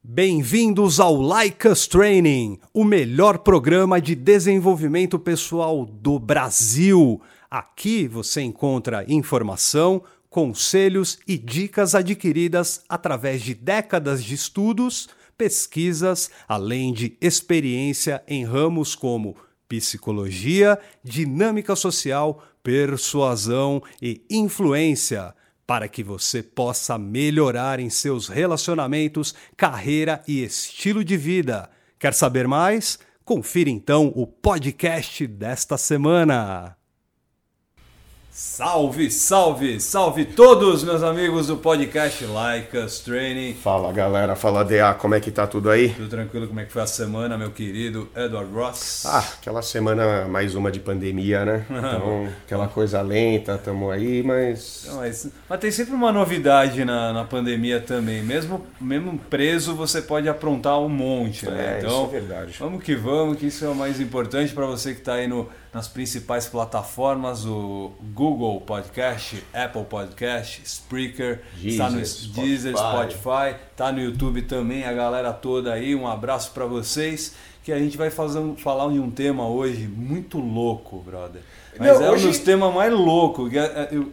Bem-vindos ao Us Training, o melhor programa de desenvolvimento pessoal do Brasil. Aqui você encontra informação, conselhos e dicas adquiridas através de décadas de estudos, pesquisas, além de experiência em ramos como psicologia, dinâmica social, persuasão e influência para que você possa melhorar em seus relacionamentos, carreira e estilo de vida. Quer saber mais? Confira então o podcast desta semana. Salve, salve, salve todos meus amigos do podcast Like Us Training. Fala galera, fala DA, como é que tá tudo aí? Tudo tranquilo, como é que foi a semana, meu querido Edward Ross? Ah, aquela semana mais uma de pandemia, né? Então, aquela coisa lenta, tamo aí, mas... Não, mas, mas, tem sempre uma novidade na, na pandemia também. Mesmo, mesmo preso, você pode aprontar um monte, né? É, então, isso é verdade. Vamos que vamos, que isso é o mais importante para você que tá aí no nas principais plataformas, o Google Podcast, Apple Podcast, Spreaker, está no Deezer, Spotify, está no YouTube também, a galera toda aí, um abraço para vocês, que a gente vai fazer, falar de um tema hoje muito louco, brother. Mas Não, é hoje... um dos temas mais loucos. Eu, eu,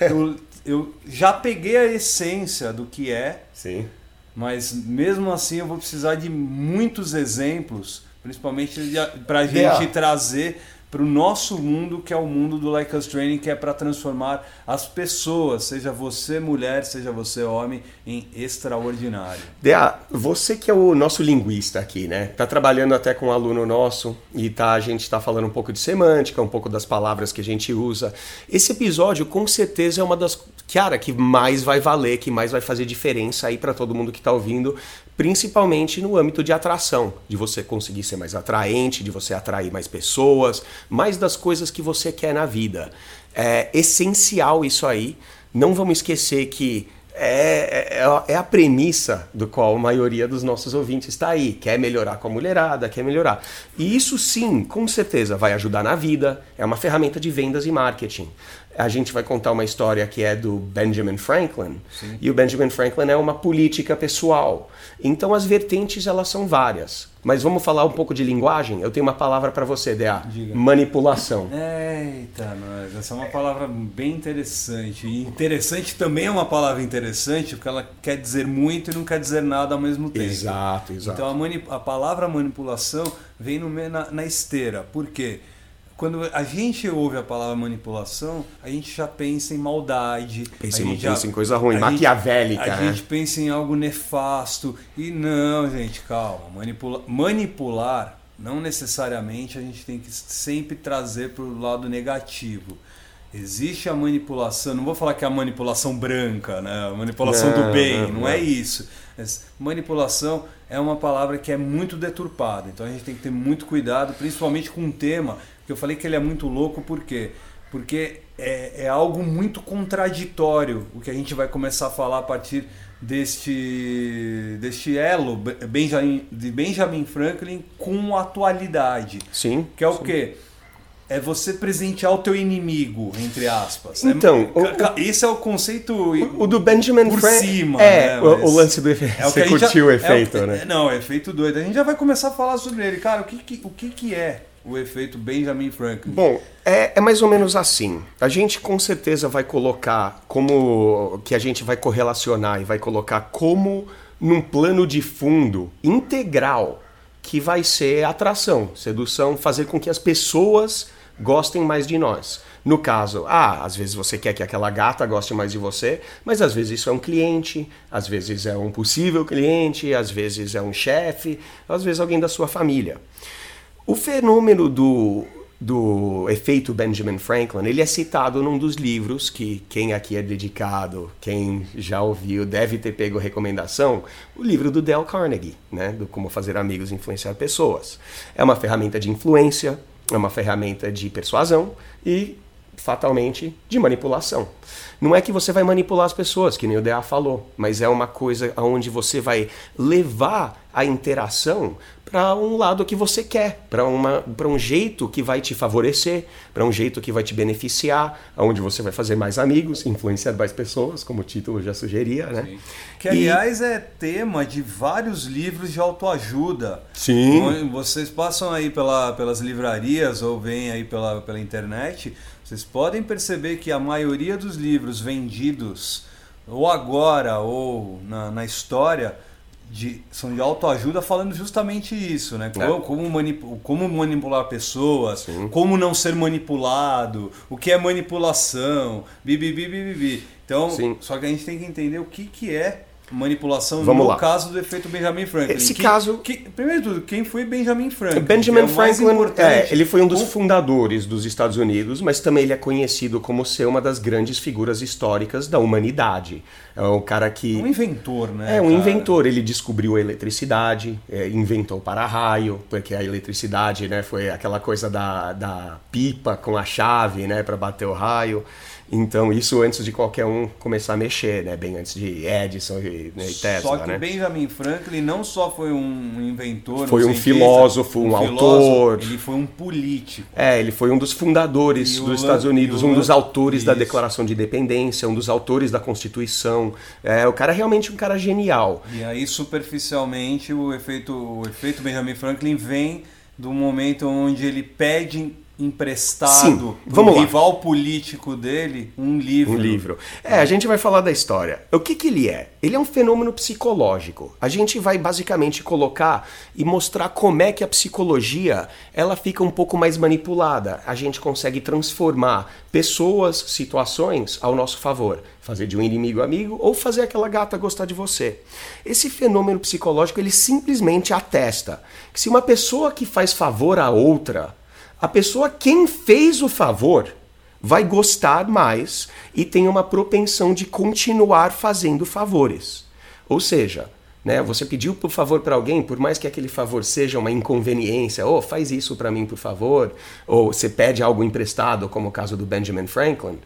eu, eu, já peguei a essência do que é, Sim. mas mesmo assim eu vou precisar de muitos exemplos, principalmente para a gente trazer para o nosso mundo, que é o mundo do Like Us Training, que é para transformar as pessoas, seja você mulher, seja você homem, em extraordinário. Dea, você que é o nosso linguista aqui, né? Tá trabalhando até com um aluno nosso e tá, a gente está falando um pouco de semântica, um pouco das palavras que a gente usa. Esse episódio, com certeza, é uma das, cara, que mais vai valer, que mais vai fazer diferença aí para todo mundo que está ouvindo, principalmente no âmbito de atração, de você conseguir ser mais atraente, de você atrair mais pessoas, mais das coisas que você quer na vida. É essencial isso aí. Não vamos esquecer que é, é, é, a premissa do qual a maioria dos nossos ouvintes está aí. Quer melhorar com a mulherada, quer melhorar. E isso sim, com certeza, vai ajudar na vida. É uma ferramenta de vendas e marketing a gente vai contar uma história que é do Benjamin Franklin. Sim. E o Benjamin Franklin é uma política pessoal. Então as vertentes elas são várias. Mas vamos falar um pouco de linguagem? Eu tenho uma palavra para você, DA. Diga. Manipulação. Eita, nós. Essa é uma palavra bem interessante. E interessante também é uma palavra interessante, porque ela quer dizer muito e não quer dizer nada ao mesmo tempo. Exato, exato. Então a, a palavra manipulação vem no, na, na esteira. Por quê? Quando a gente ouve a palavra manipulação, a gente já pensa em maldade. Pensa, em, já, pensa em coisa ruim, maquiavélica. Gente, a né? gente pensa em algo nefasto. E não, gente, calma. Manipula, manipular, não necessariamente a gente tem que sempre trazer para o lado negativo. Existe a manipulação, não vou falar que é a manipulação branca, né? a manipulação não, do bem, não, não, não é isso. Mas manipulação é uma palavra que é muito deturpada, então a gente tem que ter muito cuidado, principalmente com um tema eu falei que ele é muito louco, por quê? Porque é, é algo muito contraditório o que a gente vai começar a falar a partir deste, deste elo Benjamin, de Benjamin Franklin com atualidade. Sim. Que é o sim. quê? É você presentear o teu inimigo, entre aspas. Então, é, o, esse é o conceito. O, o do Benjamin Franklin. cima. É, né? o, o, lance do efeito. É você curtiu já, o efeito, é né? Não, efeito doido. A gente já vai começar a falar sobre ele. Cara, o que, que o que, que é o efeito Benjamin Franklin? Bom, é, é, mais ou menos assim. A gente com certeza vai colocar como que a gente vai correlacionar e vai colocar como num plano de fundo integral que vai ser atração, sedução, fazer com que as pessoas gostem mais de nós. No caso, ah, às vezes você quer que aquela gata goste mais de você, mas às vezes isso é um cliente, às vezes é um possível cliente, às vezes é um chefe, às vezes alguém da sua família. O fenômeno do, do efeito Benjamin Franklin, ele é citado num dos livros que quem aqui é dedicado, quem já ouviu, deve ter pego recomendação, o livro do Dale Carnegie, né, do Como Fazer Amigos e Influenciar Pessoas. É uma ferramenta de influência, é uma ferramenta de persuasão e fatalmente de manipulação. Não é que você vai manipular as pessoas, que nem o DA falou, mas é uma coisa onde você vai levar a interação para um lado que você quer, para um jeito que vai te favorecer, para um jeito que vai te beneficiar, onde você vai fazer mais amigos, influenciar mais pessoas, como o título já sugeria, né? Sim. Que aliás e... é tema de vários livros de autoajuda. Sim. Vocês passam aí pela, pelas livrarias ou vêm aí pela, pela internet, vocês podem perceber que a maioria dos livros vendidos, ou agora, ou na, na história, de, são de autoajuda falando justamente isso, né? Como, é. como, como manipular pessoas, Sim. como não ser manipulado, o que é manipulação, bibi, bibi, bibi. Então, Sim. só que a gente tem que entender o que, que é manipulação Vamos no lá. caso do efeito Benjamin Franklin. Esse que, caso. Que, primeiro de tudo, quem foi Benjamin Franklin? Benjamin é Franklin, é, ele foi um dos fundadores dos Estados Unidos, mas também ele é conhecido como ser uma das grandes figuras históricas da humanidade. É um cara que. Um inventor, né? É um cara? inventor. Ele descobriu a eletricidade, é, inventou o para-raio, porque a eletricidade né, foi aquela coisa da, da pipa com a chave né, para bater o raio. Então, isso antes de qualquer um começar a mexer, né? Bem antes de Edison e, né, e Tesla, Só que né? Benjamin Franklin não só foi um inventor, foi um, filósofo, um, um autor, ele foi um político. É, ele foi um dos fundadores e dos Estados Unidos, um dos autores isso. da Declaração de Independência, um dos autores da Constituição. É, o cara é realmente um cara genial. E aí, superficialmente, o efeito, o efeito Benjamin Franklin vem do momento onde ele pede emprestado do rival político dele um livro. Um livro. É, a gente vai falar da história. O que, que ele é? Ele é um fenômeno psicológico. A gente vai basicamente colocar e mostrar como é que a psicologia ela fica um pouco mais manipulada. A gente consegue transformar pessoas, situações ao nosso favor. Fazer de um inimigo amigo ou fazer aquela gata gostar de você. Esse fenômeno psicológico ele simplesmente atesta que se uma pessoa que faz favor a outra a pessoa quem fez o favor vai gostar mais e tem uma propensão de continuar fazendo favores. Ou seja, né, você pediu por favor para alguém, por mais que aquele favor seja uma inconveniência, ou oh, faz isso para mim por favor, ou você pede algo emprestado, como o caso do Benjamin Franklin,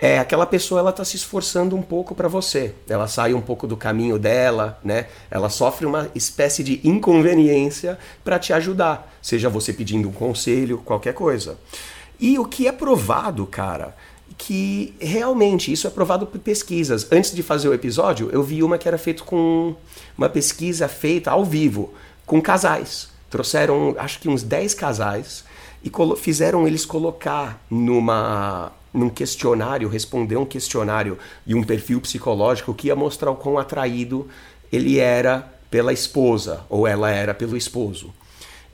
é aquela pessoa ela está se esforçando um pouco para você. Ela sai um pouco do caminho dela, né? Ela sofre uma espécie de inconveniência para te ajudar, seja você pedindo um conselho, qualquer coisa. E o que é provado, cara, que realmente isso é provado por pesquisas. Antes de fazer o episódio, eu vi uma que era feita com uma pesquisa feita ao vivo com casais. Trouxeram, acho que uns 10 casais e fizeram eles colocar numa num questionário, responder um questionário e um perfil psicológico que ia mostrar o quão atraído ele era pela esposa ou ela era pelo esposo.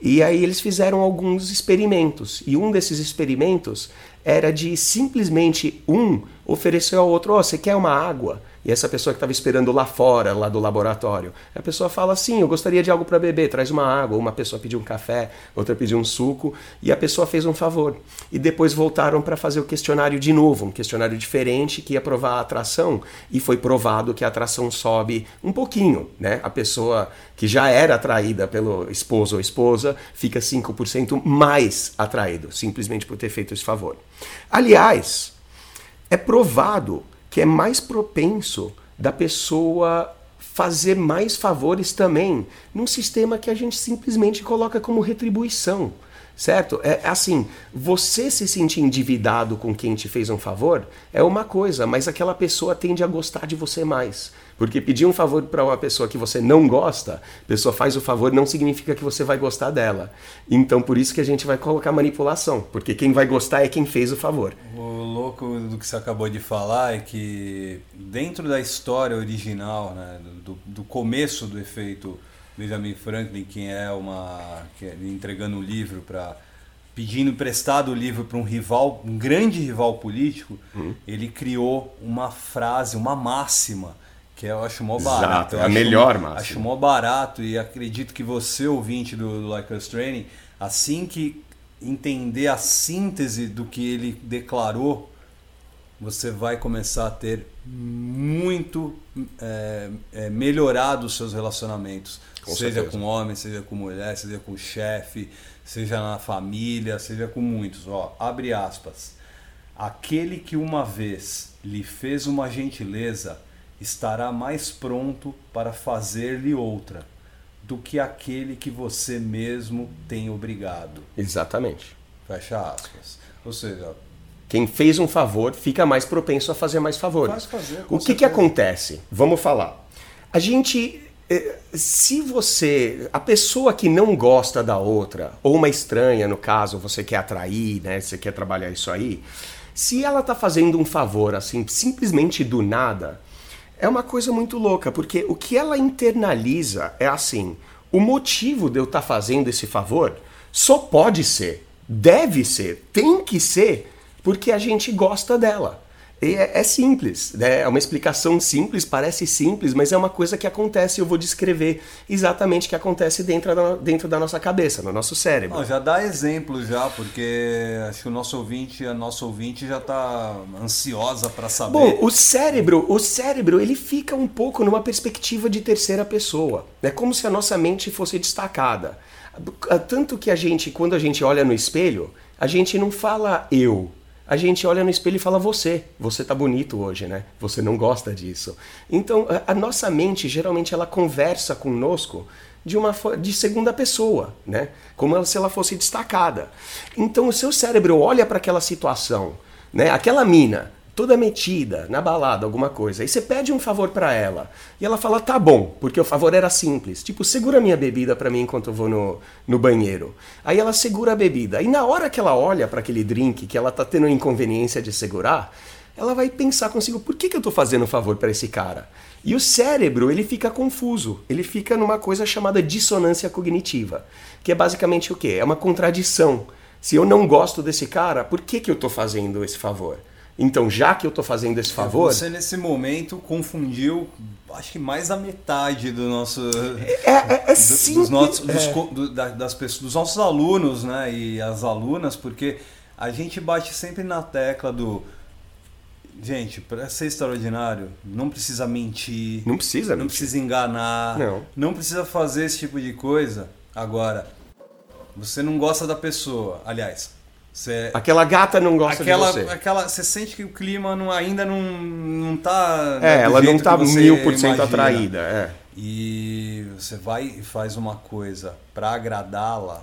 E aí eles fizeram alguns experimentos e um desses experimentos era de simplesmente um oferecer ao outro, oh, você quer uma água? E essa pessoa que estava esperando lá fora, lá do laboratório, a pessoa fala assim: Eu gostaria de algo para beber, traz uma água. Uma pessoa pediu um café, outra pediu um suco, e a pessoa fez um favor. E depois voltaram para fazer o questionário de novo, um questionário diferente que ia provar a atração, e foi provado que a atração sobe um pouquinho. Né? A pessoa que já era atraída pelo esposo ou esposa fica 5% mais atraído, simplesmente por ter feito esse favor. Aliás, é provado que é mais propenso da pessoa fazer mais favores também num sistema que a gente simplesmente coloca como retribuição certo? É, é assim, você se sentir endividado com quem te fez um favor é uma coisa, mas aquela pessoa tende a gostar de você mais. Porque pedir um favor para uma pessoa que você não gosta, a pessoa faz o favor, não significa que você vai gostar dela. Então, por isso que a gente vai colocar manipulação, porque quem vai gostar é quem fez o favor. O louco do que você acabou de falar é que dentro da história original, né, do, do começo do efeito Benjamin Franklin, que é uma que é entregando um livro para pedindo emprestado o livro para um rival, um grande rival político, uhum. ele criou uma frase, uma máxima que eu acho mó barato. Exato, é a melhor máxima. Acho mó barato e acredito que você, ouvinte do, do Like Us Training, assim que entender a síntese do que ele declarou, você vai começar a ter muito é, é, melhorado os seus relacionamentos. Com seja certeza. com homem, seja com mulher, seja com chefe, seja na família, seja com muitos. Ó, abre aspas. Aquele que uma vez lhe fez uma gentileza estará mais pronto para fazer-lhe outra do que aquele que você mesmo tem obrigado. Exatamente. Fecha aspas. Ou seja, quem fez um favor fica mais propenso a fazer mais favores. fazer, o que, que acontece? Vamos falar. A gente. Eh, se você. A pessoa que não gosta da outra, ou uma estranha, no caso, você quer atrair, né? Você quer trabalhar isso aí. Se ela tá fazendo um favor assim, simplesmente do nada, é uma coisa muito louca, porque o que ela internaliza é assim: o motivo de eu estar tá fazendo esse favor só pode ser, deve ser, tem que ser porque a gente gosta dela. É, é, simples, né? é uma explicação simples, parece simples, mas é uma coisa que acontece eu vou descrever exatamente o que acontece dentro da, dentro da nossa cabeça, no nosso cérebro. Não, já dá exemplo já, porque acho que o nosso ouvinte, a nossa ouvinte já está ansiosa para saber. Bom, o cérebro, o cérebro, ele fica um pouco numa perspectiva de terceira pessoa. É como se a nossa mente fosse destacada. Tanto que a gente, quando a gente olha no espelho, a gente não fala eu, a gente olha no espelho e fala você, você tá bonito hoje, né? Você não gosta disso. Então, a, nossa mente geralmente ela conversa conosco de uma de segunda pessoa, né? Como se ela fosse destacada. Então, o seu cérebro olha para aquela situação, né? Aquela mina toda metida na balada, alguma coisa. Aí você pede um favor para ela. E ela fala: "Tá bom", porque o favor era simples. Tipo, segura minha bebida para mim enquanto eu vou no, no banheiro. Aí ela segura a bebida. E na hora que ela olha para aquele drink que ela tá tendo inconveniência de segurar, ela vai pensar consigo: "Por que que eu tô fazendo um favor para esse cara?" E o cérebro, ele fica confuso. Ele fica numa coisa chamada dissonância cognitiva, que é basicamente o quê? É uma contradição. Se eu não gosto desse cara, por que que eu tô fazendo esse favor? Então, já que eu estou fazendo esse favor. Você, nesse momento, confundiu, acho que mais da metade do nosso. É, é, é simples, dos, nossos, dos, é. do, das pessoas, dos nossos alunos né, e as alunas, porque a gente bate sempre na tecla do. Gente, para ser extraordinário, não precisa mentir. Não precisa, Não mentir. precisa enganar. Não. Não precisa fazer esse tipo de coisa. Agora, você não gosta da pessoa. Aliás, Cê, aquela gata não gosta aquela, de você. Aquela, você sente que o clima não, ainda não, não tá. É, ela não tá mil por cento atraída. É. E você vai e faz uma coisa para agradá-la.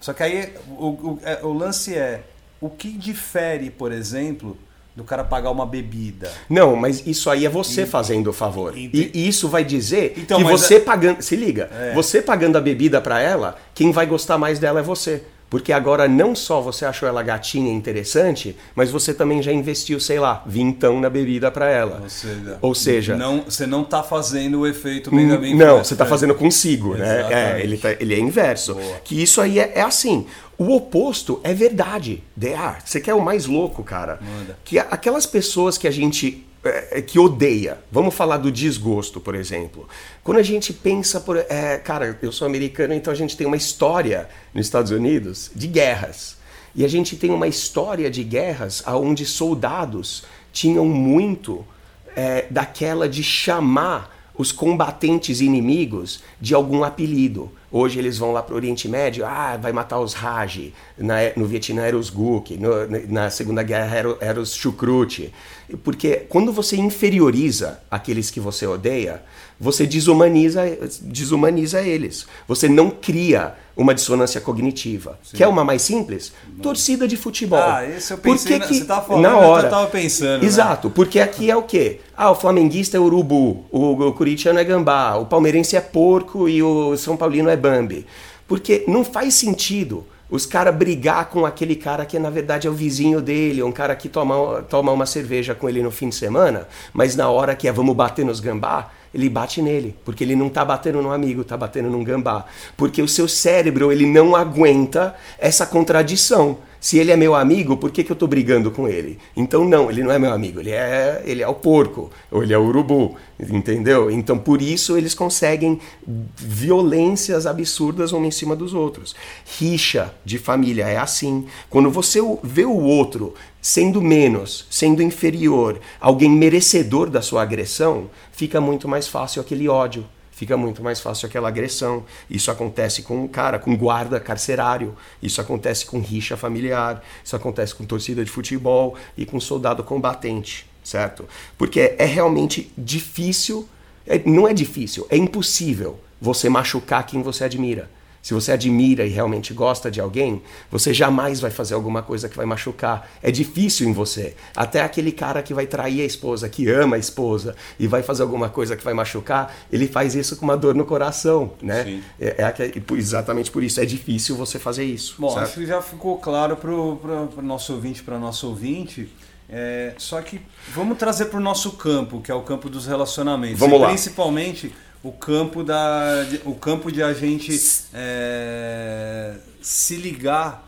Só que aí o, o, é, o lance é: o que difere, por exemplo, do cara pagar uma bebida. Não, mas isso aí é você e, fazendo o favor. E, e, isso vai dizer então, que você é... pagando. Se liga, é. você pagando a bebida para ela, quem vai gostar mais dela é você. Porque agora não só você achou ela gatinha e interessante, mas você também já investiu, sei lá, vintão na bebida para ela. Ou seja, Ou seja não, você não está fazendo o efeito Benjamin Não, você está fazendo consigo, né? É, ele, tá, ele é inverso. Boa. Que isso aí é, é, assim. O oposto é verdade. They are. Você quer o mais louco, cara? Manda. Que aquelas pessoas que a gente é, é, que odeia. Vamos falar do desgosto, por exemplo. Quando a gente pensa, por, é, cara, eu sou americano, então a gente tem uma história nos Estados Unidos de guerras. E a gente tem uma história de guerras onde soldados tinham muito é, daquela de chamar os combatentes inimigos de algum apelido. Hoje eles vão lá para o Oriente Médio, ah, vai matar os Raj. Na, no Vietnã eram os Guk, na Segunda Guerra eram era os Chucrute. Porque quando você inferioriza aqueles que você odeia, você desumaniza, desumaniza eles. Você não cria uma dissonância cognitiva. Sim. Quer uma mais simples? Não. Torcida de futebol. Ah, isso eu pensei, Por que, você tá falando, na hora, eu tava pensando. Né? Exato, né? porque aqui é o quê? Ah, o flamenguista é urubu, o, o corintiano é gambá, o palmeirense é porco e o São Paulino é bambi. Porque não faz sentido os caras brigar com aquele cara que na verdade é o vizinho dele, um cara que toma, toma uma cerveja com ele no fim de semana, mas na hora que é vamos bater nos gambá, ele bate nele, porque ele não está batendo no amigo, está batendo num gambá. Porque o seu cérebro ele não aguenta essa contradição. Se ele é meu amigo, por que, que eu estou brigando com ele? Então não, ele não é meu amigo, ele é, ele é o porco, ou ele é o urubu, entendeu? Então por isso eles conseguem violências absurdas um em cima dos outros. Rixa de família é assim. Quando você vê o outro sendo menos, sendo inferior, alguém merecedor da sua agressão, fica muito mais fácil aquele ódio fica muito mais fácil aquela agressão. Isso acontece com cara, com guarda carcerário, isso acontece com rixa familiar, isso acontece com torcida de futebol e com soldado combatente, certo? Porque é realmente difícil, é, não é difícil, é impossível você machucar quem você admira. Se você admira e realmente gosta de alguém, você jamais vai fazer alguma coisa que vai machucar. É difícil em você. Até aquele cara que vai trair a esposa, que ama a esposa e vai fazer alguma coisa que vai machucar, ele faz isso com uma dor no coração, né? Sim. É, é, exatamente por isso é difícil você fazer isso. Bom, certo? acho que já ficou claro para o nosso ouvinte, para nosso ouvinte. É, só que vamos trazer para o nosso campo, que é o campo dos relacionamentos. Vamos e lá. Principalmente o campo, da, o campo de a gente é, se ligar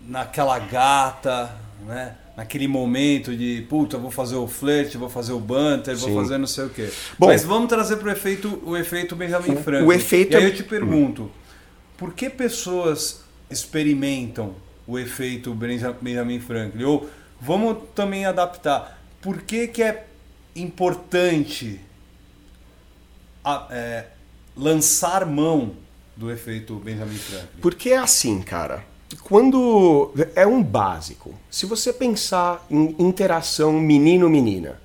naquela gata, né? naquele momento de puta, vou fazer o flerte, vou fazer o banter, Sim. vou fazer não sei o quê. Bom, Mas vamos trazer para o efeito, o efeito Benjamin Franklin. O efeito e aí é eu te pergunto, por que pessoas experimentam o efeito Benjamin Franklin? Ou vamos também adaptar, por que, que é importante a, é, lançar mão do efeito Benjamin Franklin? Porque é assim, cara. Quando é um básico. Se você pensar em interação menino-menina,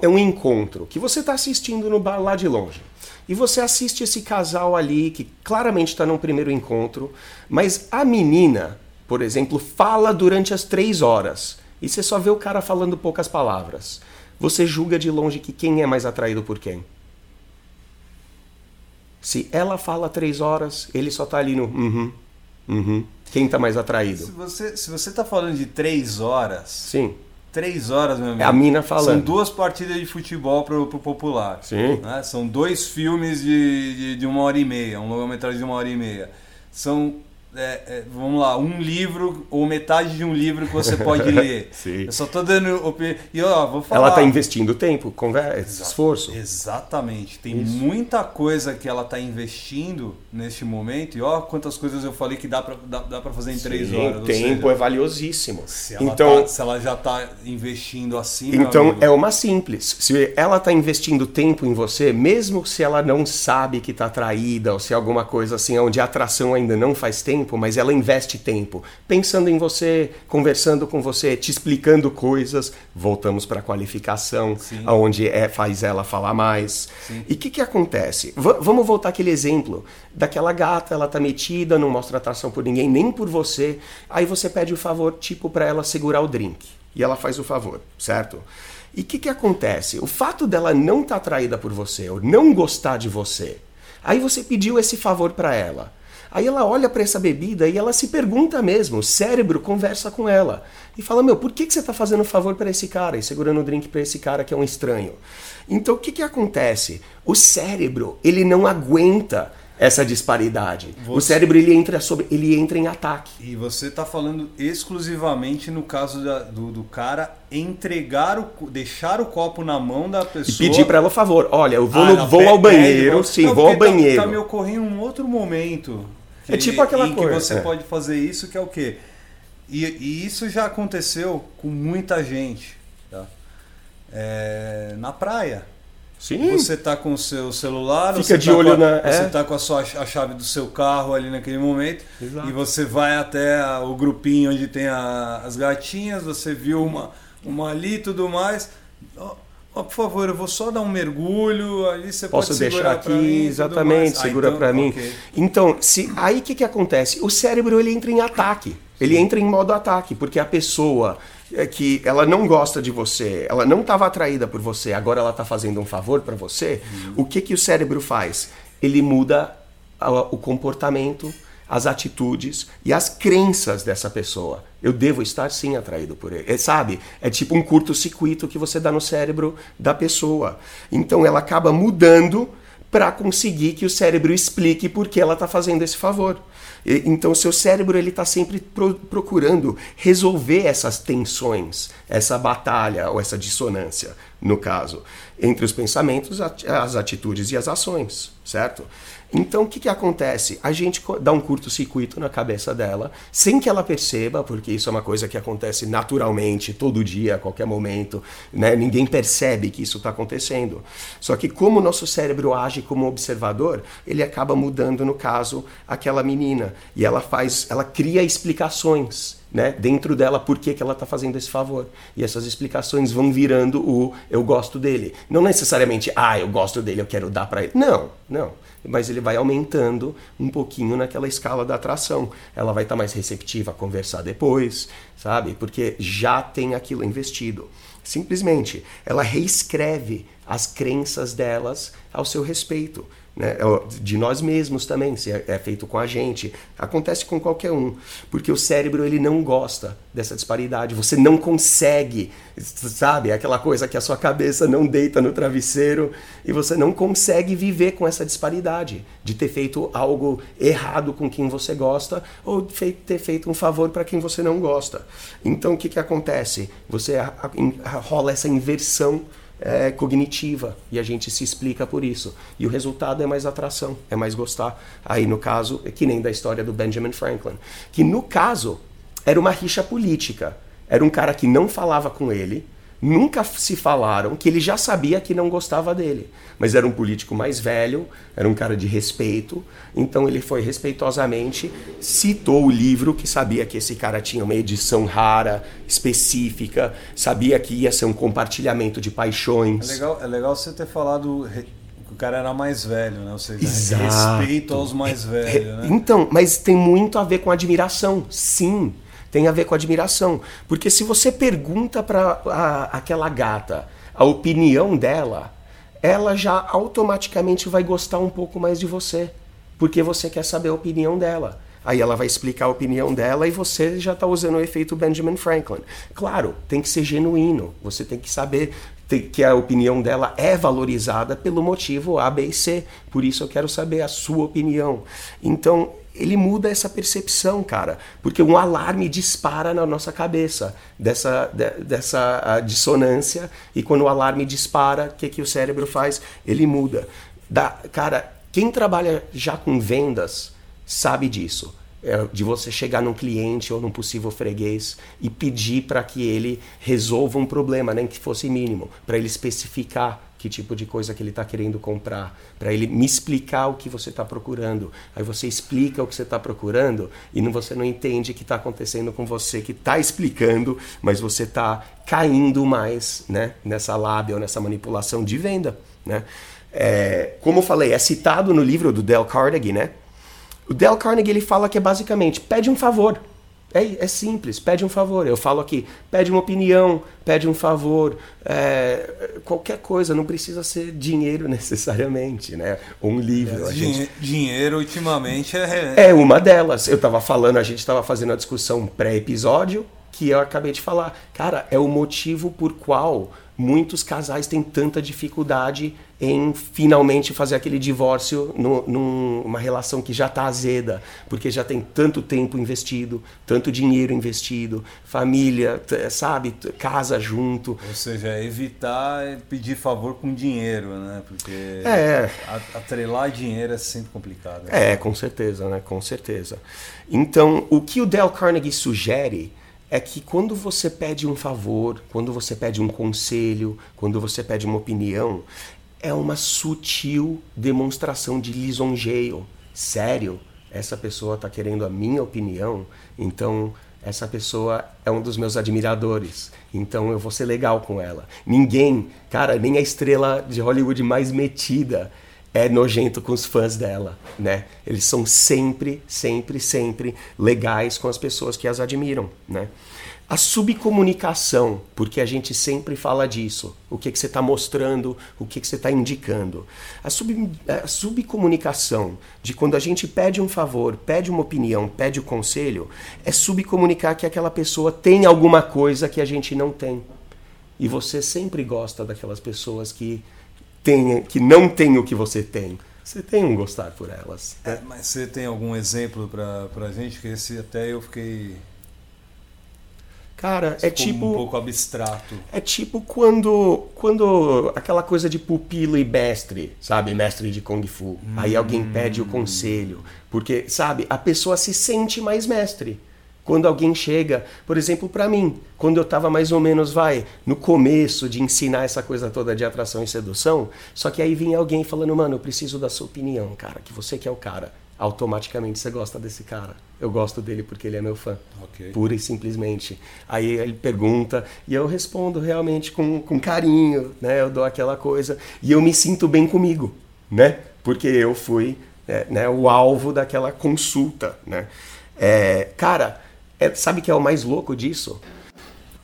é um encontro que você está assistindo no bar lá de longe. E você assiste esse casal ali que claramente está num primeiro encontro, mas a menina, por exemplo, fala durante as três horas e você só vê o cara falando poucas palavras. Você julga de longe que quem é mais atraído por quem? Se ela fala três horas, ele só tá ali no uhum, uhum. Quem tá mais atraído? Se você, se você tá falando de três horas. Sim. Três horas, meu amigo. É a mina falando. São duas partidas de futebol pro, pro popular. Sim. Né? São dois filmes de, de, de uma hora e meia, um longa-metragem de uma hora e meia. São é, é, vamos lá, um livro ou metade de um livro que você pode ler. Sim. Eu só tô dando e ó, vou falar. Ela está investindo tempo, conversa, esforço. Exatamente. Tem Isso. muita coisa que ela está investindo neste momento e ó, quantas coisas eu falei que dá para dá, dá para fazer em Sim, três horas. O tempo seja, é valiosíssimo. Se ela, então, tá, se ela já está investindo assim. Então é uma simples. Se ela está investindo tempo em você, mesmo se ela não sabe que está traída ou se é alguma coisa assim onde a atração ainda não faz tempo tempo, mas ela investe tempo pensando em você, conversando com você, te explicando coisas. Voltamos para a qualificação, Sim. onde é, faz ela falar mais. Sim. E o que, que acontece? V vamos voltar aquele exemplo daquela gata, ela tá metida, não mostra atração por ninguém, nem por você. Aí você pede o favor, tipo, para ela segurar o drink. E ela faz o favor, certo? E o que, que acontece? O fato dela não estar tá atraída por você, ou não gostar de você, aí você pediu esse favor para ela. Aí ela olha para essa bebida e ela se pergunta mesmo, o cérebro conversa com ela e fala: Meu, por que, que você está fazendo um favor para esse cara e segurando o drink para esse cara que é um estranho? Então o que, que acontece? O cérebro ele não aguenta essa disparidade. Você... O cérebro ele entra sobre, ele entra em ataque. E você está falando exclusivamente no caso da, do, do, cara entregar o deixar o copo na mão da pessoa e pedir para ela favor. Olha, eu vou, ah, no, vou ao banheiro, pede, sim, não, vou ao banheiro. Tá, tá me ocorrendo um outro momento que, é tipo aquela em coisa. que você é. pode fazer isso, que é o quê? E, e isso já aconteceu com muita gente. Tá? É, na praia. Sim. Você está com o seu celular, Fica você de tá olho a, na. Você está é. com a, sua, a chave do seu carro ali naquele momento. Exato. E você vai até a, o grupinho onde tem a, as gatinhas, você viu uma, uma ali e tudo mais. Oh, por favor, eu vou só dar um mergulho, ali você Posso pode deixar aqui, mim, exatamente, segura ah, então, para mim. Okay. Então, se aí o que, que acontece? O cérebro ele entra em ataque. Ele entra em modo ataque, porque a pessoa é que ela não gosta de você, ela não estava atraída por você, agora ela está fazendo um favor para você. Uhum. O que que o cérebro faz? Ele muda o comportamento, as atitudes e as crenças dessa pessoa. Eu devo estar sim atraído por ele. É, sabe? É tipo um curto-circuito que você dá no cérebro da pessoa. Então ela acaba mudando para conseguir que o cérebro explique por que ela está fazendo esse favor. E, então seu cérebro ele está sempre pro, procurando resolver essas tensões, essa batalha ou essa dissonância, no caso, entre os pensamentos, as atitudes e as ações certo? Então o que, que acontece? A gente dá um curto-circuito na cabeça dela, sem que ela perceba, porque isso é uma coisa que acontece naturalmente, todo dia, a qualquer momento, né? ninguém percebe que isso está acontecendo. Só que como o nosso cérebro age como observador, ele acaba mudando, no caso, aquela menina. E ela faz, ela cria explicações né, dentro dela por que, que ela está fazendo esse favor. E essas explicações vão virando o eu gosto dele. Não necessariamente, ah, eu gosto dele, eu quero dar para ele. Não, não. Mas ele vai aumentando um pouquinho naquela escala da atração. Ela vai estar tá mais receptiva a conversar depois, sabe? Porque já tem aquilo investido. Simplesmente, ela reescreve as crenças delas ao seu respeito né? É de nós mesmos também, se é, é feito com a gente. Acontece com qualquer um, porque o cérebro ele não gosta dessa disparidade. Você não consegue, sabe, aquela coisa que a sua cabeça não deita no travesseiro e você não consegue viver com essa disparidade de ter feito algo errado com quem você gosta ou ter feito um favor para quem você não gosta. Então o que, que acontece? Você rola essa inversão é, cognitiva e a gente se explica por isso. E o resultado é mais atração, é mais gostar. Aí no caso, é que nem da história do Benjamin Franklin, que no caso era uma rixa política. Era um cara que não falava com ele, nunca se falaram que ele já sabia que não gostava dele. Mas era um político mais velho, era um cara de respeito, então ele foi respeitosamente, citou o livro, que sabia que esse cara tinha uma edição rara, específica, sabia que ia ser um compartilhamento de paixões. É legal, é legal você ter falado que o cara era mais velho, né? Ou seja, Exato. respeito aos mais velhos, né? Então, mas tem muito a ver com admiração, sim tem a ver com admiração. Porque se você pergunta para aquela gata a opinião dela, ela já automaticamente vai gostar um pouco mais de você. Porque você quer saber a opinião dela. Aí ela vai explicar a opinião dela e você já está usando o efeito Benjamin Franklin. Claro, tem que ser genuíno. Você tem que saber que a opinião dela é valorizada pelo motivo A, B e C. Por isso eu quero saber a sua opinião. Então, ele muda essa percepção, cara, porque um alarme dispara na nossa cabeça dessa, de, dessa dissonância e quando o alarme dispara, o que, que o cérebro faz? Ele muda. Da, cara, quem trabalha já com vendas sabe disso. É, de você chegar num cliente ou num possível freguês e pedir para que ele resolva um problema, nem que fosse mínimo, para ele especificar que tipo de coisa que ele está querendo comprar, para ele me explicar o que você está procurando. Aí você explica o que você está procurando e não, você não entende o que está acontecendo com você que está explicando, mas você está caindo mais né, nessa lábia ou nessa manipulação de venda. Né? É, como eu falei, é citado no livro do Dale Carnegie, né? O Dale Carnegie ele fala que é basicamente pede um favor. É, é, simples, pede um favor. Eu falo aqui, pede uma opinião, pede um favor, é, qualquer coisa, não precisa ser dinheiro necessariamente, né? Ou um livro. É, gente... Dinheiro, ultimamente, é. É uma delas. Eu estava falando, a gente estava fazendo a discussão pré-episódio, que eu acabei de falar. Cara, é o motivo por qual muitos casais têm tanta dificuldade em finalmente fazer aquele divórcio no, numa relação que já está azeda, porque já tem tanto tempo investido, tanto dinheiro investido, família, sabe, casa junto. Ou seja, evitar pedir favor com dinheiro, né? Porque é. atrelar dinheiro é sempre complicado. Né? É, com certeza, né? Com certeza. Então, o que o Dale Carnegie sugere é que quando você pede um favor, quando você pede um conselho, quando você pede uma opinião, é uma sutil demonstração de lisonjeio. Sério, essa pessoa está querendo a minha opinião, então essa pessoa é um dos meus admiradores, então eu vou ser legal com ela. Ninguém, cara, nem a estrela de Hollywood mais metida é nojento com os fãs dela, né? Eles são sempre, sempre, sempre legais com as pessoas que as admiram, né? A subcomunicação, porque a gente sempre fala disso. O que, que você está mostrando, o que, que você está indicando. A, sub, a subcomunicação, de quando a gente pede um favor, pede uma opinião, pede um conselho, é subcomunicar que aquela pessoa tem alguma coisa que a gente não tem. E você sempre gosta daquelas pessoas que, tem, que não têm o que você tem. Você tem um gostar por elas. É, mas você tem algum exemplo para a gente? Que esse até eu fiquei Cara, é tipo. Um pouco abstrato. É tipo quando. Quando. Aquela coisa de pupilo e mestre, sabe? Mestre de Kung Fu. Hum. Aí alguém pede o conselho. Porque, sabe, a pessoa se sente mais mestre. Quando alguém chega, por exemplo, para mim, quando eu estava mais ou menos, vai, no começo de ensinar essa coisa toda de atração e sedução, só que aí vinha alguém falando, mano, eu preciso da sua opinião, cara, que você que é o cara automaticamente você gosta desse cara. Eu gosto dele porque ele é meu fã. Okay. Pura e simplesmente. Aí ele pergunta e eu respondo realmente com, com carinho, né? Eu dou aquela coisa e eu me sinto bem comigo, né? Porque eu fui é, né, o alvo daquela consulta, né? É, cara, é, sabe que é o mais louco disso?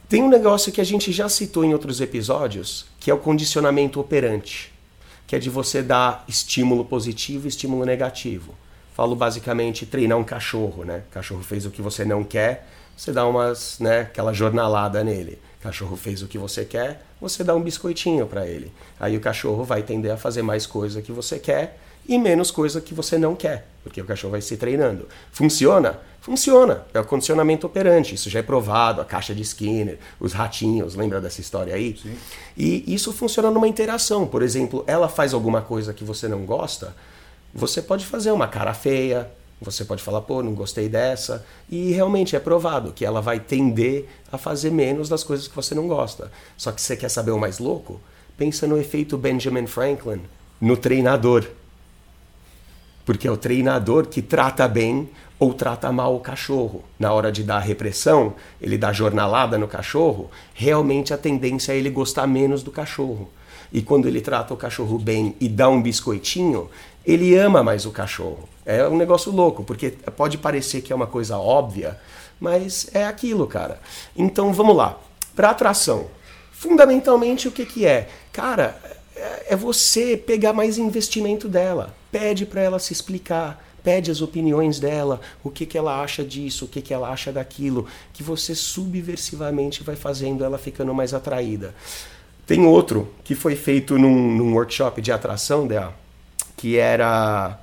Tem um negócio que a gente já citou em outros episódios, que é o condicionamento operante, que é de você dar estímulo positivo e estímulo negativo. Falo basicamente treinar um cachorro, né? O cachorro fez o que você não quer, você dá umas, né, aquela jornalada nele. O cachorro fez o que você quer, você dá um biscoitinho para ele. Aí o cachorro vai tender a fazer mais coisa que você quer e menos coisa que você não quer, porque o cachorro vai se treinando. Funciona? Funciona. É o condicionamento operante. Isso já é provado, a caixa de Skinner, os ratinhos, lembra dessa história aí? Sim. E isso funciona numa interação. Por exemplo, ela faz alguma coisa que você não gosta, você pode fazer uma cara feia, você pode falar, pô, não gostei dessa, e realmente é provado que ela vai tender a fazer menos das coisas que você não gosta. Só que você quer saber o mais louco? Pensa no efeito Benjamin Franklin no treinador. Porque é o treinador que trata bem ou trata mal o cachorro. Na hora de dar repressão, ele dá jornalada no cachorro, realmente a tendência é ele gostar menos do cachorro. E quando ele trata o cachorro bem e dá um biscoitinho, ele ama mais o cachorro. É um negócio louco, porque pode parecer que é uma coisa óbvia, mas é aquilo, cara. Então vamos lá. Para atração, fundamentalmente o que, que é? Cara, é, é você pegar mais investimento dela. Pede para ela se explicar, pede as opiniões dela, o que, que ela acha disso, o que, que ela acha daquilo, que você subversivamente vai fazendo ela ficando mais atraída. Tem outro que foi feito num, num workshop de atração dela, que era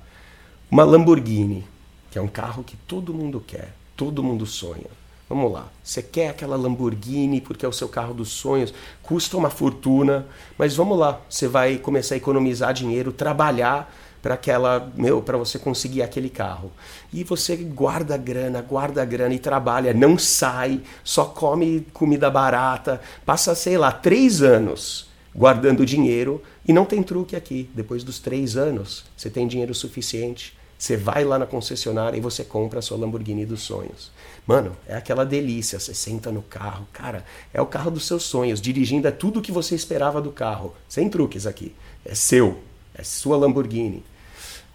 uma Lamborghini, que é um carro que todo mundo quer, todo mundo sonha. Vamos lá, você quer aquela Lamborghini porque é o seu carro dos sonhos, custa uma fortuna, mas vamos lá, você vai começar a economizar dinheiro, trabalhar para aquela, meu, para você conseguir aquele carro. E você guarda grana, guarda grana e trabalha, não sai, só come comida barata, passa, sei lá, três anos guardando dinheiro e não tem truque aqui. Depois dos três anos, você tem dinheiro suficiente. Você vai lá na concessionária e você compra a sua Lamborghini dos sonhos. Mano, é aquela delícia. Você senta no carro, cara, é o carro dos seus sonhos. Dirigindo é tudo o que você esperava do carro. Sem truques aqui. É seu. É sua Lamborghini.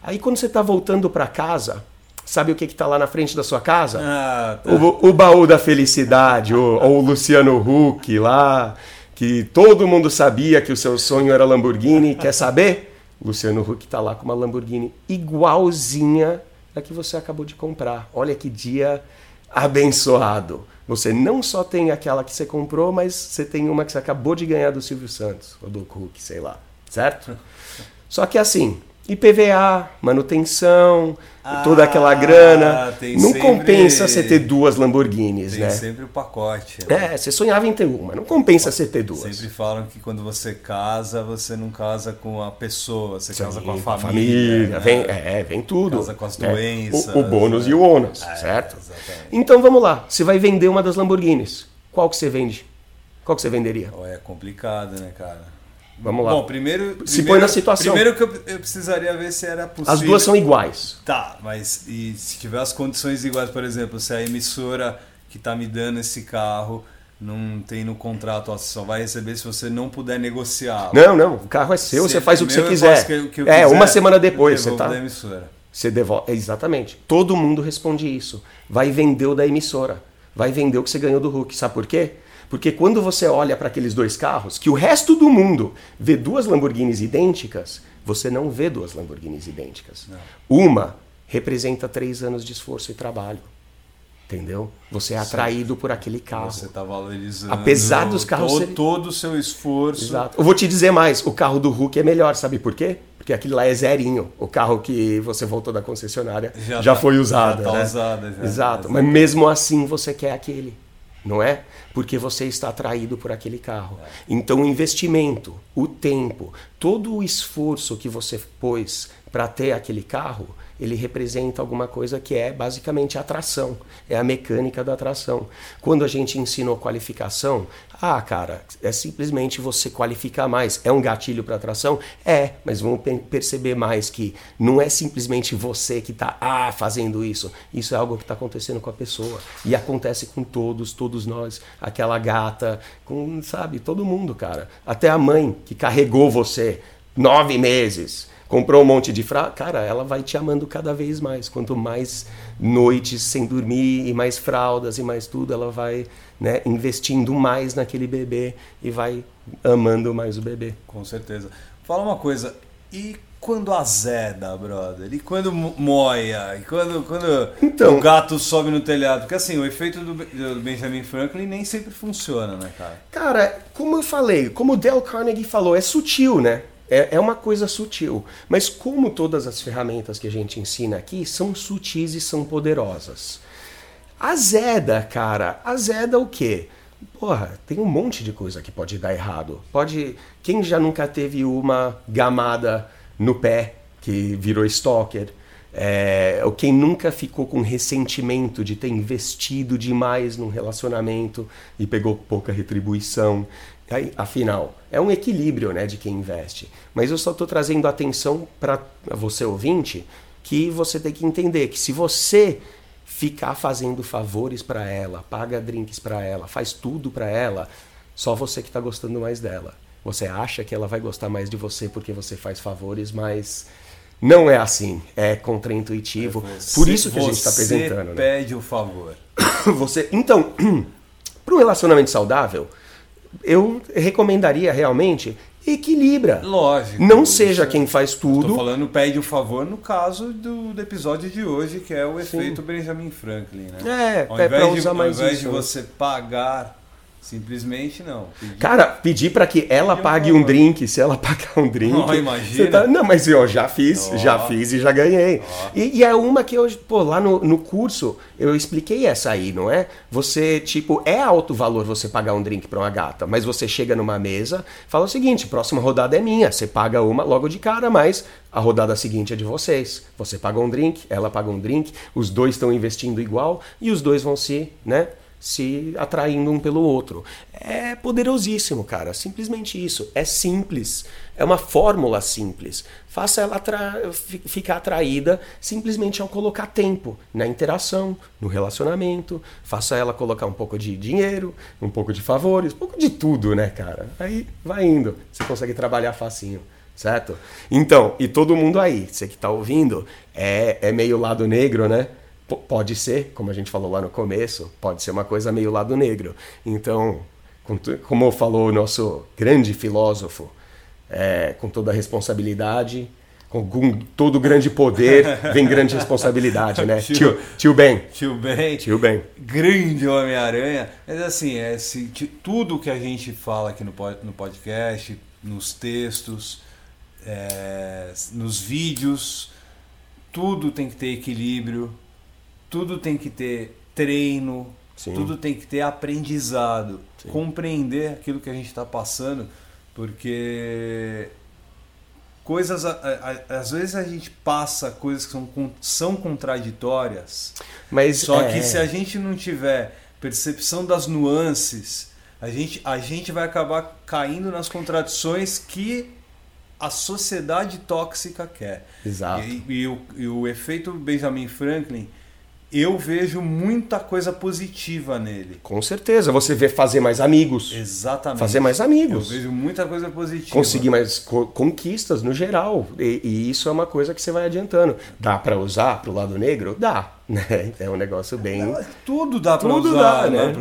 Aí quando você está voltando para casa, sabe o que está lá na frente da sua casa? Ah, tá. o, o, baú da felicidade, ou o Luciano Huck lá, que todo mundo sabia que o seu sonho era Lamborghini. Quer saber? Luciano Huck está lá com uma Lamborghini igualzinha a que você acabou de comprar. Olha que dia abençoado. Você não só tem aquela que você comprou, mas você tem uma que você acabou de ganhar do Silvio Santos, ou do Huck, sei lá. Certo? Só que assim, IPVA, manutenção, ah, toda aquela grana. Não sempre, compensa você ter duas Lamborghinis, tem né? sempre o pacote. Né? É, você sonhava em ter uma, não compensa você ter duas. Sempre falam que quando você casa, você não casa com a pessoa, você Sim, casa com a família. família né? vem, é, vem tudo. Casa com as é, doenças. O, o bônus e o ônus, é, certo? Exatamente. Então vamos lá, você vai vender uma das Lamborghinis. Qual que você vende? Qual que você venderia? Oh, é complicado, né, cara? Vamos lá. Bom, primeiro. Se primeiro, põe na situação. Primeiro que eu, eu, precisaria ver se era possível. As duas são iguais. Tá, mas e se tiver as condições iguais, por exemplo, se a emissora que está me dando esse carro não tem no contrato, ó, só vai receber se você não puder negociar. Não, não, o carro é seu, você faz o que você quiser. Que, que é, quiser, uma semana depois você tá. Da emissora. Você devolve, exatamente. Todo mundo responde isso. Vai vender o da emissora. Vai vender o que você ganhou do Hulk. Sabe por quê? Porque quando você olha para aqueles dois carros, que o resto do mundo vê duas Lamborghinis idênticas, você não vê duas Lamborghinis idênticas. Não. Uma representa três anos de esforço e trabalho. Entendeu? Você é atraído por aquele carro. Você está valorizando. Apesar dos carros. Todo, todo o seu esforço. Exato. Eu vou te dizer mais: o carro do Hulk é melhor, sabe por quê? Porque aquele lá é zerinho. O carro que você voltou da concessionária já, já tá, foi usado. Já tá né? usado, já. Exato. Mas mesmo assim você quer aquele. Não é? Porque você está atraído por aquele carro. Então, o investimento, o tempo, todo o esforço que você pôs para ter aquele carro, ele representa alguma coisa que é basicamente atração, é a mecânica da atração. Quando a gente ensinou qualificação, ah, cara, é simplesmente você qualificar mais. É um gatilho para atração? É, mas vamos perceber mais que não é simplesmente você que está ah, fazendo isso. Isso é algo que está acontecendo com a pessoa. E acontece com todos, todos nós. Aquela gata, com, sabe, todo mundo, cara. Até a mãe que carregou você nove meses comprou um monte de fralda, cara, ela vai te amando cada vez mais. Quanto mais noites sem dormir e mais fraldas e mais tudo, ela vai né, investindo mais naquele bebê e vai amando mais o bebê. Com certeza. Fala uma coisa, e quando azeda, brother? E quando moia? E quando, quando então, o gato sobe no telhado? Porque assim, o efeito do, do, Benjamin Franklin nem sempre funciona, né, cara? Cara, como eu falei, como o Dale Carnegie falou, é sutil, né? É, é uma coisa sutil. Mas como todas as ferramentas que a gente ensina aqui são sutis e são poderosas. Azeda, cara, azeda o quê? Porra, tem um monte de coisa que pode dar errado. Pode. Quem já nunca teve uma gamada no pé que virou stalker? É, quem nunca ficou com ressentimento de ter investido demais num relacionamento e pegou pouca retribuição. Aí, afinal, é um equilíbrio né, de quem investe. Mas eu só estou trazendo atenção para você ouvinte que você tem que entender que se você ficar fazendo favores para ela, paga drinks para ela, faz tudo para ela, só você que está gostando mais dela. Você acha que ela vai gostar mais de você porque você faz favores, mas não é assim. É contraintuitivo. É Por isso que a gente está apresentando. Você né? pede o favor. você, então, para um relacionamento saudável eu recomendaria realmente equilibra. Lógico. Não seja quem faz tudo. Estou falando pede o favor no caso do, do, episódio de hoje, que é o efeito Sim. Benjamin Franklin, né? É, ao é para usar mais Ao invés isso. de você pagar Simplesmente não. Pedir... Cara, pedir para que ela pague um drink, se ela pagar um drink. Oh, imagina. Tá... Não, mas eu já fiz, oh. já fiz e já ganhei. Oh. E, e, é uma que eu, pô, lá no, no curso eu expliquei essa aí, não é? Você, tipo, é alto valor você pagar um drink para uma gata, mas você chega numa mesa, fala o seguinte: próxima rodada é minha, você paga uma logo de cara, mas a rodada seguinte é de vocês. Você paga um drink, ela paga um drink, os dois estão investindo igual e os dois vão se, né? Se atraindo um pelo outro. É poderosíssimo, cara. Simplesmente isso. É simples. É uma fórmula simples. Faça ela atra ficar atraída simplesmente ao colocar tempo na interação, no relacionamento. Faça ela colocar um pouco de dinheiro, um pouco de favores, um pouco de tudo, né, cara? Aí vai indo. Você consegue trabalhar facinho certo? Então, e todo mundo aí, você que está ouvindo, é, é meio lado negro, né? Pode ser, como a gente falou lá no começo, pode ser uma coisa meio lado negro. Então, como falou o nosso grande filósofo, é, com toda a responsabilidade, com todo grande poder vem grande responsabilidade, né? tio, tio, tio Ben. Tio Ben. Tio Ben. Grande Homem-Aranha. Mas assim, é, se, tudo que a gente fala aqui no, no podcast, nos textos, é, nos vídeos, tudo tem que ter equilíbrio, tudo tem que ter treino, Sim. tudo tem que ter aprendizado, Sim. compreender aquilo que a gente está passando, porque coisas às vezes a gente passa coisas que são, são contraditórias mas só é... que se a gente não tiver percepção das nuances a gente a gente vai acabar caindo nas contradições que a sociedade tóxica quer exato e, e, o, e o efeito Benjamin Franklin eu vejo muita coisa positiva nele. Com certeza. Você vê fazer mais amigos. Exatamente. Fazer mais amigos. Eu vejo muita coisa positiva. Conseguir mais co conquistas no geral. E, e, isso é uma coisa que você vai adiantando. Dá para usar pro lado negro? Dá. Né? É um negócio bem. Tudo dá para usar, dá, né?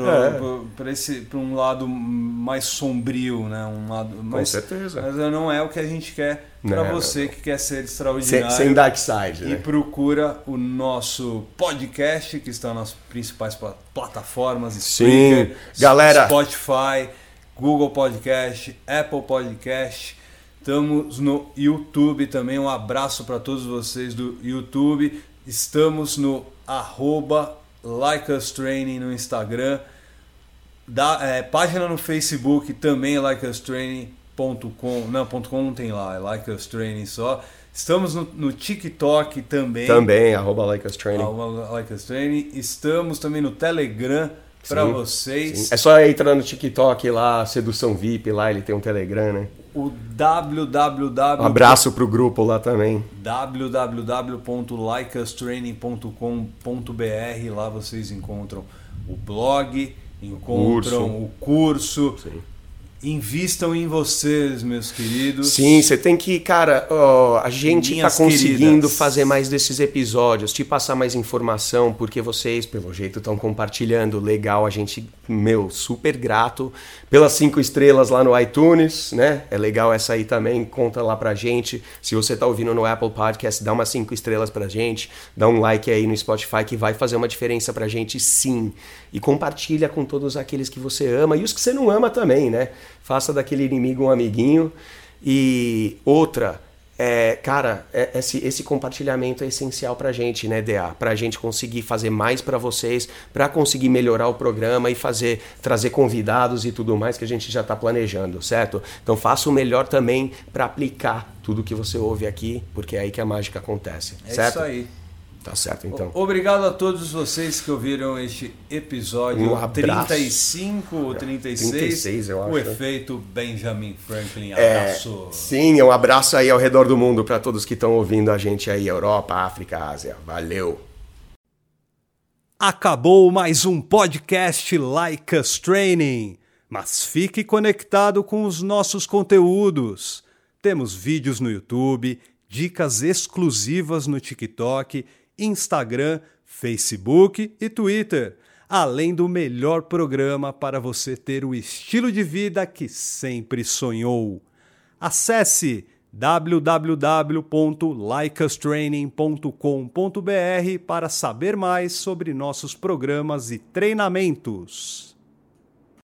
Para é. um lado mais sombrio, né? Um lado Com certeza. Mas não é o que a gente quer para você que quer ser extraordinário. Sem, sem dark side, E né? procura o nosso podcast, que está nas principais plataformas: Sim, galera. Spotify, Google Podcast, Apple Podcast. Estamos no YouTube também. Um abraço para todos vocês do YouTube. Estamos no arroba Like Us Training no Instagram. Da, é, página no Facebook também, likeustraining.com. Não, .com não tem lá, é Like Us Training só. Estamos no, no TikTok também. Também, arroba Like Us Training. Arroba like Us Training. Estamos também no Telegram para vocês. Sim. É só entrar no TikTok lá, Sedução VIP, lá ele tem um Telegram, né? O www. Um abraço pro grupo lá também. www.likeastraining.com.br. Lá vocês encontram o blog, encontram o curso. O curso Invistam em vocês, meus queridos. Sim, você tem que, cara, ó, a gente está conseguindo queridas. fazer mais desses episódios, te passar mais informação, porque vocês, pelo jeito, estão compartilhando. Legal, a gente, meu, super grato pelas cinco estrelas lá no iTunes, né? É legal essa aí também, conta lá pra gente. Se você tá ouvindo no Apple Podcast, dá umas cinco estrelas pra gente, dá um like aí no Spotify que vai fazer uma diferença pra gente, sim. E compartilha com todos aqueles que você ama e os que você não ama também, né? Faça daquele inimigo um amiguinho. E outra, é, cara, é, esse, esse compartilhamento é essencial pra gente, né, DA? Pra gente conseguir fazer mais para vocês, pra conseguir melhorar o programa e fazer, trazer convidados e tudo mais que a gente já tá planejando, certo? Então faça o melhor também para aplicar tudo que você ouve aqui, porque é aí que a mágica acontece, é certo? É isso aí. Tá certo, então. Obrigado a todos vocês que ouviram este episódio um abraço. 35 ou 36. 36, eu acho. O efeito Benjamin Franklin. Abraço. É, sim, um abraço aí ao redor do mundo para todos que estão ouvindo a gente aí, Europa, África, Ásia. Valeu. Acabou mais um podcast Like Us Training. Mas fique conectado com os nossos conteúdos. Temos vídeos no YouTube, dicas exclusivas no TikTok Instagram, Facebook e Twitter, além do melhor programa para você ter o estilo de vida que sempre sonhou. Acesse www.likeastraining.com.br para saber mais sobre nossos programas e treinamentos.